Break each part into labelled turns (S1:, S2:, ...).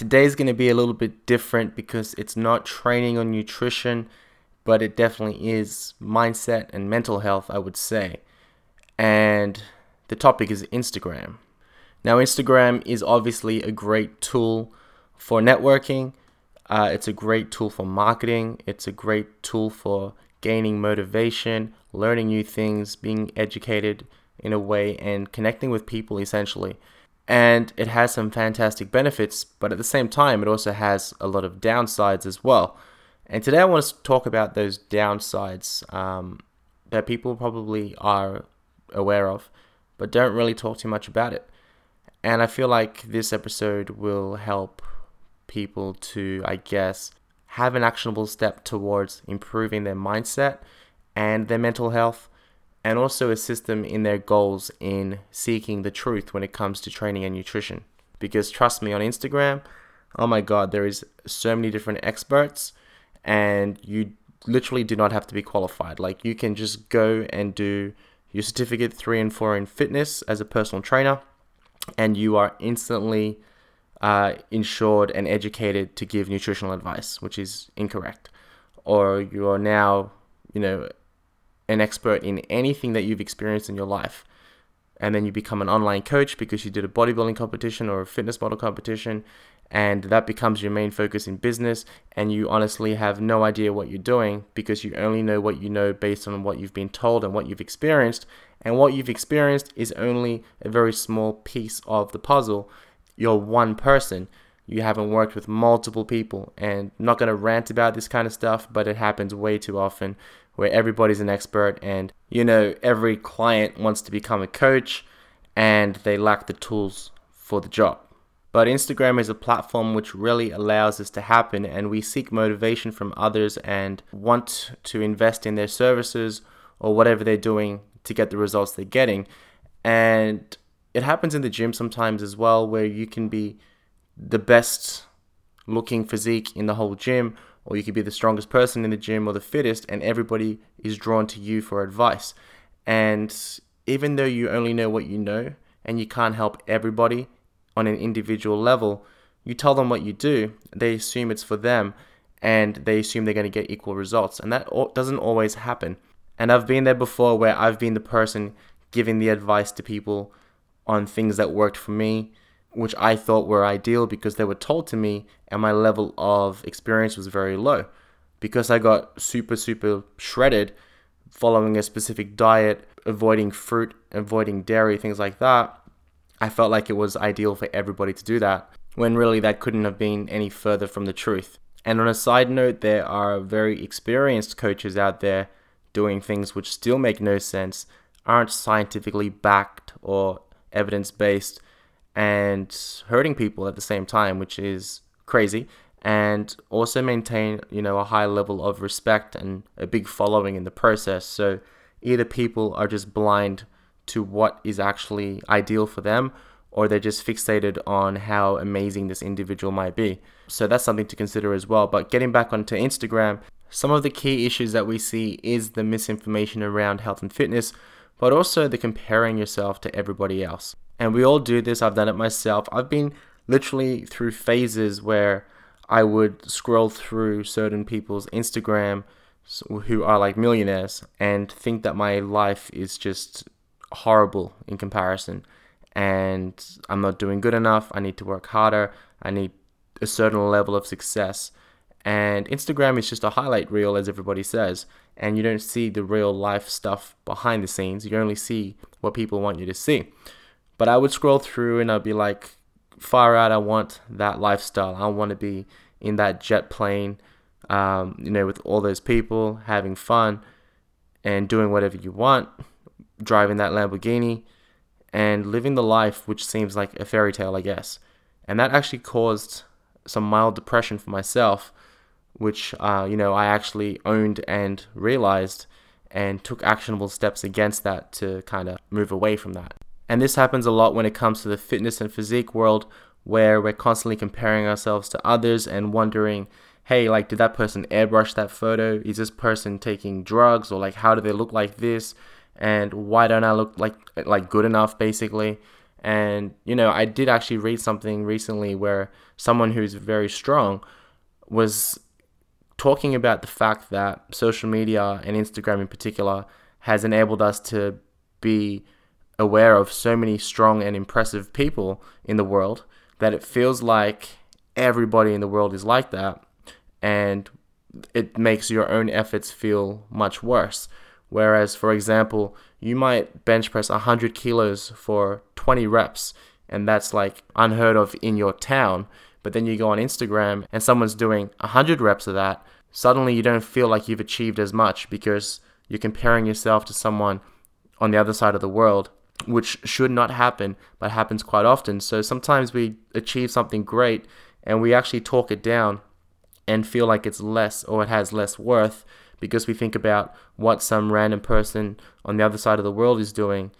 S1: today's going to be a little bit different because it's not training on nutrition, but it definitely is mindset and mental health, I would say. And the topic is Instagram. Now, Instagram is obviously a great tool for networking. Uh, it's a great tool for marketing. It's a great tool for gaining motivation, learning new things, being educated in a way, and connecting with people essentially. And it has some fantastic benefits, but at the same time, it also has a lot of downsides as well. And today I want to talk about those downsides um, that people probably are aware of, but don't really talk too much about it. And I feel like this episode will help people to, I guess, have an actionable step towards improving their mindset and their mental health, and also assist them in their goals in seeking the truth when it comes to training and nutrition. Because trust me, on Instagram, oh my god, there is so many different experts, and you literally do not have to be qualified. Like, you can just go and do your certificate three and four in fitness as a personal trainer, and you are instantly uh, insured and educated to give nutritional advice, which is incorrect. Or you are now, you know, an expert in anything that you've experienced in your life. And then you become an online coach because you did a bodybuilding competition or a fitness model competition, and that becomes your main focus in business. And you honestly have no idea what you're doing because you only know what you know based on what you've been told and what you've experienced. And what you've experienced is only a very small piece of the puzzle. You're one person. You haven't worked with multiple people. And I'm not going to rant about this kind of stuff, but it happens way too often where everybody's an expert and, you know, every client wants to become a coach and they lack the tools for the job. But Instagram is a platform which really allows this to happen, and we seek motivation from others and want to invest in their services or whatever they're doing to get the results they're getting. And it happens in the gym sometimes as well, where you can be the best looking physique in the whole gym, or you could be the strongest person in the gym or the fittest, and everybody is drawn to you for advice. And even though you only know what you know and you can't help everybody on an individual level, you tell them what you do, they assume it's for them and they assume they're going to get equal results. And that doesn't always happen. And I've been there before where I've been the person giving the advice to people on things that worked for me, which I thought were ideal because they were told to me, and my level of experience was very low. Because I got super, super shredded following a specific diet, avoiding fruit, avoiding dairy, things like that, I felt like it was ideal for everybody to do that, when really that couldn't have been any further from the truth. And on a side note, there are very experienced coaches out there doing things which still make no sense, aren't scientifically backed or evidence based, and hurting people at the same time, which is crazy. And also maintain, you know, a high level of respect and a big following in the process. So either people are just blind to what is actually ideal for them, or they're just fixated on how amazing this individual might be. So that's something to consider as well. But getting back onto Instagram, some of the key issues that we see is the misinformation around health and fitness, but also the comparing yourself to everybody else. And we all do this, I've done it myself. I've been literally through phases where I would scroll through certain people's Instagram who are like millionaires and think that my life is just horrible in comparison and I'm not doing good enough. I need to work harder. I need a certain level of success. And Instagram is just a highlight reel, as everybody says, and you don't see the real life stuff behind the scenes. You only see what people want you to see. But I would scroll through and I'd be like, far out, I want that lifestyle. I want to be in that jet plane, um, you know, with all those people having fun and doing whatever you want driving that Lamborghini and living the life which seems like a fairy tale, I guess. And that actually caused some mild depression for myself, which, uh, you know, I actually owned and realized and took actionable steps against that to kind of move away from that. And this happens a lot when it comes to the fitness and physique world, where we're constantly comparing ourselves to others and wondering, hey, like, did that person airbrush that photo? Is this person taking drugs? Or, like, how do they look like this? and why don't I look like like good enough basically And, you know, I did actually read something recently where someone who's very strong was talking about the fact that social media and Instagram in particular has enabled us to be aware of so many strong and impressive people in the world that it feels like everybody in the world is like that. And it makes your own efforts feel much worse. Whereas, for example, you might bench press 100 kilos for 20 reps, and that's like unheard of in your town. But then you go on Instagram and someone's doing 100 reps of that, suddenly you don't feel like you've achieved as much because you're comparing yourself to someone on the other side of the world, which should not happen, but happens quite often. So sometimes we achieve something great and we actually talk it down and feel like it's less or it has less worth because we think about what some random person on the other side of the world is doing,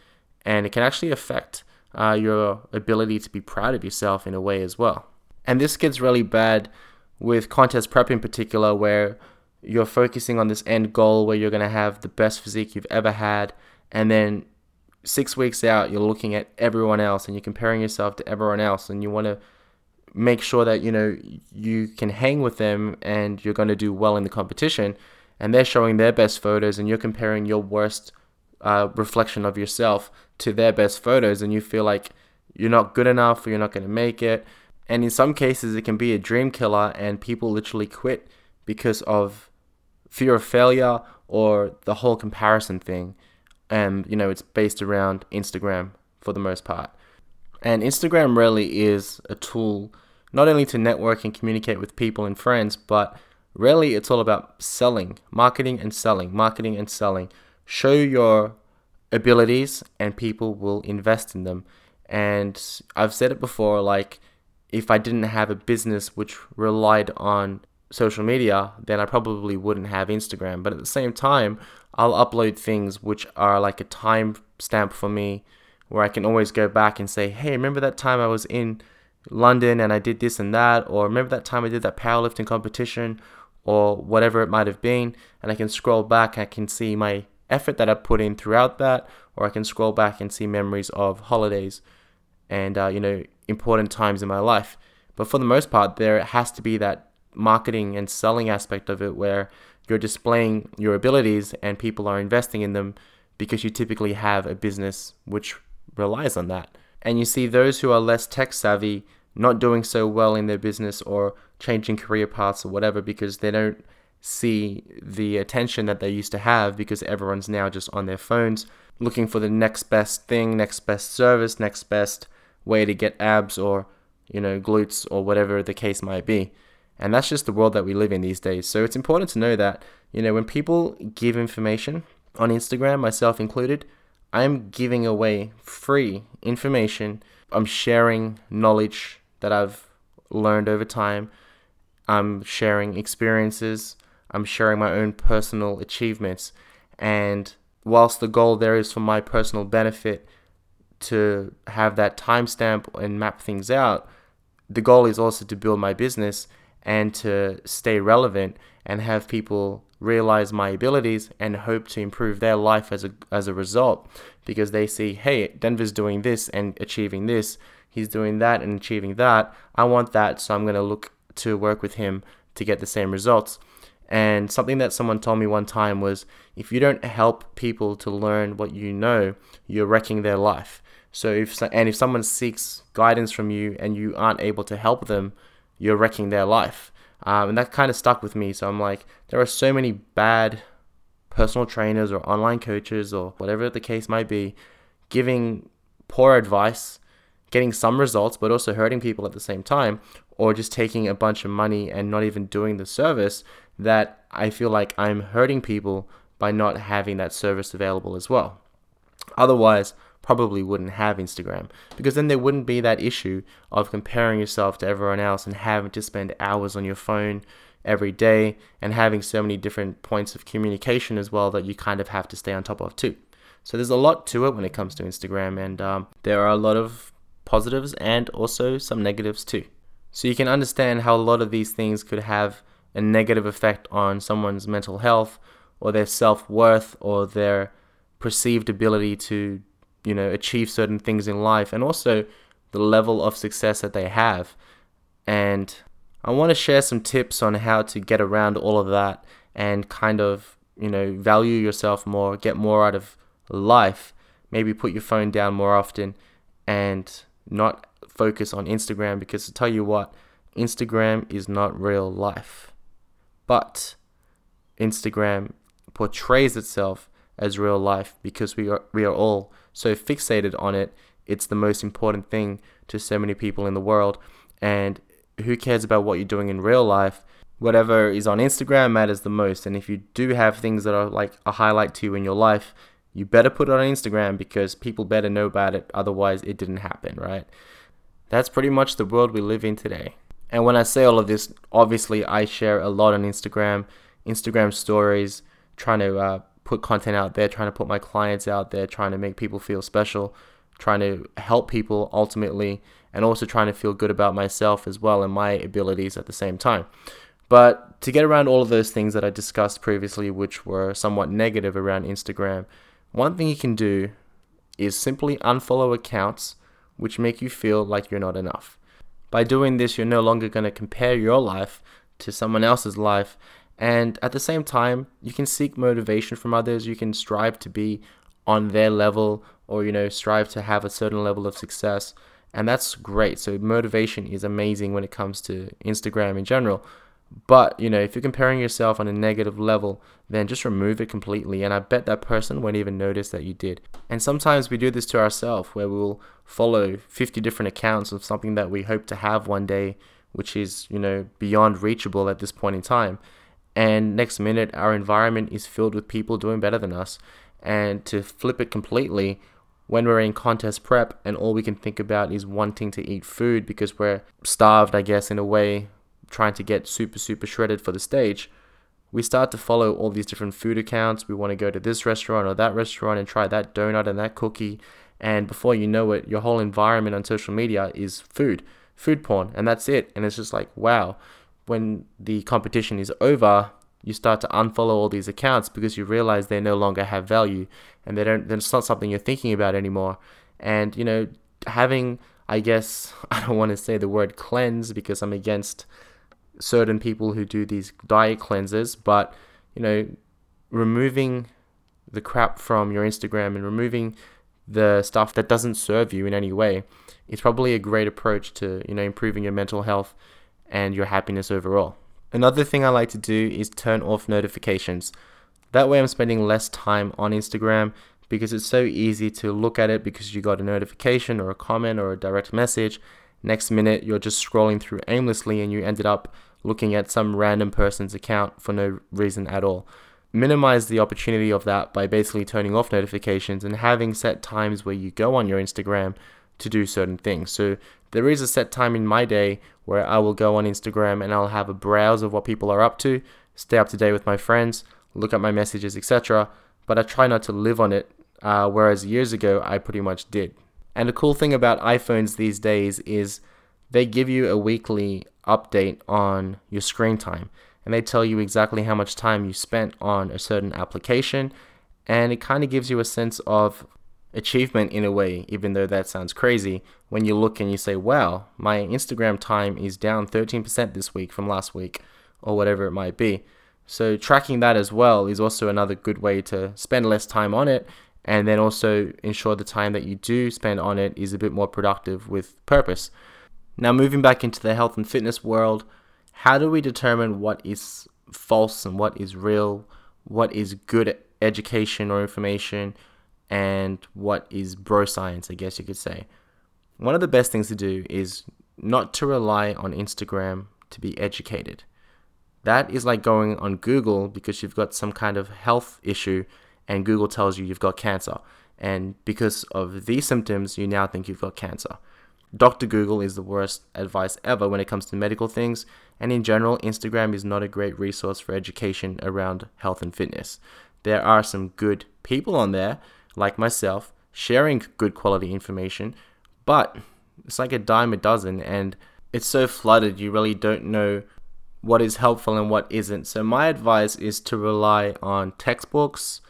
S1: and it can actually affect uh, your ability to be proud of yourself in a way as well. And this gets really bad with contest prep in particular, where you're focusing on this end goal where you're going to have the best physique you've ever had, and then six weeks out, you're looking at everyone else and you're comparing yourself to everyone else, and you want to make sure that you know you can hang with them and you're going to do well in the competition. And they're showing their best photos and you're comparing your worst uh, reflection of yourself to their best photos and you feel like you're not good enough or you're not going to make it. And in some cases it can be a dream killer and people literally quit because of fear of failure or the whole comparison thing and you know it's based around instagram for the most part and instagram really is a tool not only to network and communicate with people and friends but Really, it's all about selling, marketing and selling, marketing and selling. Show your abilities and people will invest in them. And I've said it before like, if I didn't have a business which relied on social media, then I probably wouldn't have Instagram. But at the same time, I'll upload things which are like a time stamp for me where I can always go back and say, hey, remember that time I was in London and I did this and that? Or remember that time I did that powerlifting competition? or whatever it might have been, and I can scroll back. I can see my effort that I put in throughout that, or I can scroll back and see memories of holidays and uh, you know important times in my life. But for the most part, there has to be that marketing and selling aspect of it where you're displaying your abilities and people are investing in them because you typically have a business which relies on that. And you see those who are less tech savvy not doing so well in their business or changing career paths or whatever because they don't see the attention that they used to have because everyone's now just on their phones looking for the next best thing, next best service, next best way to get abs or, you know, glutes or whatever the case might be. And that's just the world that we live in these days. So it's important to know that, you know, when people give information on Instagram, myself included, I'm giving away free information. I'm sharing knowledge that I've learned over time. I'm sharing experiences. I'm sharing my own personal achievements. And whilst the goal there is for my personal benefit to have that timestamp and map things out, the goal is also to build my business and to stay relevant and have people realize my abilities and hope to improve their life as a as a result because they see hey Denver's doing this and achieving this he's doing that and achieving that. I want that, so I'm going to look to work with him to get the same results. And something that someone told me one time was if you don't help people to learn what you know, you're wrecking their life. So if and if someone seeks guidance from you and you aren't able to help them, you're wrecking their life. Um, and that kind of stuck with me. So I'm like, there are so many bad personal trainers or online coaches or whatever the case might be, giving poor advice getting some results but also hurting people at the same time or just taking a bunch of money and not even doing the service that I feel like I'm hurting people by not having that service available as well. Otherwise, probably wouldn't have Instagram because then there wouldn't be that issue of comparing yourself to everyone else and having to spend hours on your phone every day and having so many different points of communication as well that you kind of have to stay on top of too. So there's a lot to it when it comes to Instagram, and um, there are a lot of positives and also some negatives too. So you can understand how a lot of these things could have a negative effect on someone's mental health or their self worth or their perceived ability to you know, achieve certain things in life and also the level of success that they have. And I want to share some tips on how to get around all of that and kind of, you know, value yourself more, get more out of life. Maybe put your phone down more often and not focus on Instagram because to tell you what, Instagram is not real life. But Instagram portrays itself as real life because we are we are all so fixated on it. It's the most important thing to so many people in the world and who cares about what you're doing in real life? Whatever is on Instagram matters the most. And if you do have things that are like a highlight to you in your life, you better put it on Instagram because people better know about it. Otherwise, it didn't happen, right? That's pretty much the world we live in today. And when I say all of this, obviously, I share a lot on Instagram, Instagram stories, trying to uh, put content out there, trying to put my clients out there, trying to make people feel special, trying to help people ultimately, and also trying to feel good about myself as well and my abilities at the same time. But to get around all of those things that I discussed previously, which were somewhat negative around Instagram, one thing you can do is simply unfollow accounts which make you feel like you're not enough. By doing this, you're no longer going to compare your life to someone else's life. And at the same time, you can seek motivation from others. You can strive to be on their level or, you know, strive to have a certain level of success. And that's great. So, motivation is amazing when it comes to Instagram in general. But, you know, if you're comparing yourself on a negative level, then just remove it completely. And I bet that person won't even notice that you did. And sometimes we do this to ourselves where we'll follow 50 different accounts of something that we hope to have one day, which is, you know, beyond reachable at this point in time. And next minute, our environment is filled with people doing better than us. And to flip it completely, when we're in contest prep and all we can think about is wanting to eat food because we're starved, I guess, in a way trying to get super, super shredded for the stage, we start to follow all these different food accounts. We want to go to this restaurant or that restaurant and try that donut and that cookie. And before you know it, your whole environment on social media is food, food porn, and that's it. And it's just like, wow. When the competition is over, you start to unfollow all these accounts because you realize they no longer have value and they don't, it's not something you're thinking about anymore. And, you know, having, I guess, I don't want to say the word cleanse because I'm against certain people who do these diet cleanses, but you know, removing the crap from your Instagram and removing the stuff that doesn't serve you in any way is probably a great approach to, you know, improving your mental health and your happiness overall. Another thing I like to do is turn off notifications. That way I'm spending less time on Instagram because it's so easy to look at it because you got a notification or a comment or a direct message. Next minute you're just scrolling through aimlessly and you ended up looking at some random person's account for no reason at all. Minimize the opportunity of that by basically turning off notifications and having set times where you go on your Instagram to do certain things. So there is a set time in my day where I will go on Instagram and I'll have a browse of what people are up to, stay up to date with my friends, look at my messages, etc. But I try not to live on it, uh, whereas years ago I pretty much did. And the cool thing about iPhones these days is they give you a weekly update on your screen time and they tell you exactly how much time you spent on a certain application and it kind of gives you a sense of achievement in a way even though that sounds crazy when you look and you say wow my instagram time is down 13% this week from last week or whatever it might be. So tracking that as well is also another good way to spend less time on it and then also ensure the time that you do spend on it is a bit more productive with purpose. Now, moving back into the health and fitness world, how do we determine what is false and what is real, what is good education or information, and what is bro science, I guess you could say? One of the best things to do is not to rely on Instagram to be educated. That is like going on Google because you've got some kind of health issue and Google tells you you've got cancer. And because of these symptoms, you now think you've got cancer. Dr. Google is the worst advice ever when it comes to medical things, and in general, Instagram is not a great resource for education around health and fitness. There are some good people on there, like myself, sharing good quality information, but it's like a dime a dozen, and it's so flooded you really don't know what is helpful and what isn't. So, my advice is to rely on textbooks,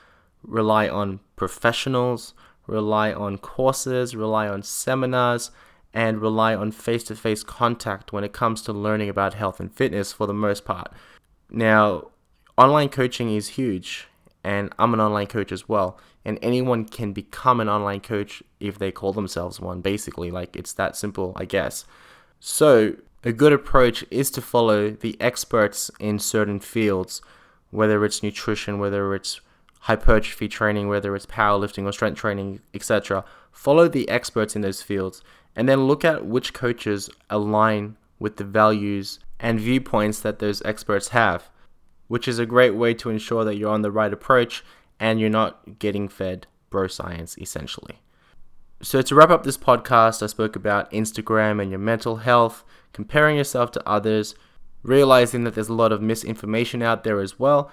S1: rely on professionals, rely on courses, rely on seminars, and rely on face to face contact when it comes to learning about health and fitness for the most part. Now, online coaching is huge, and I'm an online coach as well. And anyone can become an online coach if they call themselves one, basically. Like, it's that simple, I guess. So, a good approach is to follow the experts in certain fields, whether it's nutrition, whether it's hypertrophy training, whether it's powerlifting or strength training, etc. Follow the experts in those fields and then look at which coaches align with the values and viewpoints that those experts have, which is a great way to ensure that you're on the right approach and you're not getting fed bro science essentially. So, to wrap up this podcast, I spoke about Instagram and your mental health, comparing yourself to others, realizing that there's a lot of misinformation out there as well,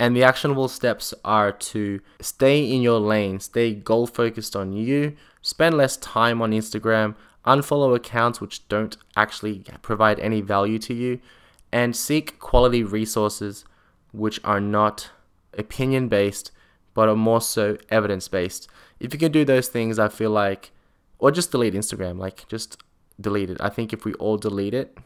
S1: and the actionable steps are to stay in your lane, stay goal focused on you, spend less time on Instagram, unfollow accounts which don't actually provide any value to you, and seek quality resources which are not opinion based but are more so evidence based. If you can do those things, I feel like, or just delete Instagram, like just delete it. I think if we all delete it,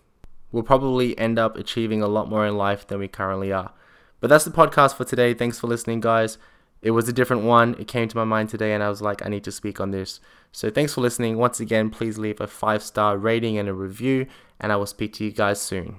S1: we'll probably end up achieving a lot more in life than we currently are. But that's the podcast for today. Thanks for listening, guys. It was a different one. It came to my mind today, and I was like, I need to speak on this. So thanks for listening. Once again, please leave a five star rating and a review, and I will speak to you guys soon.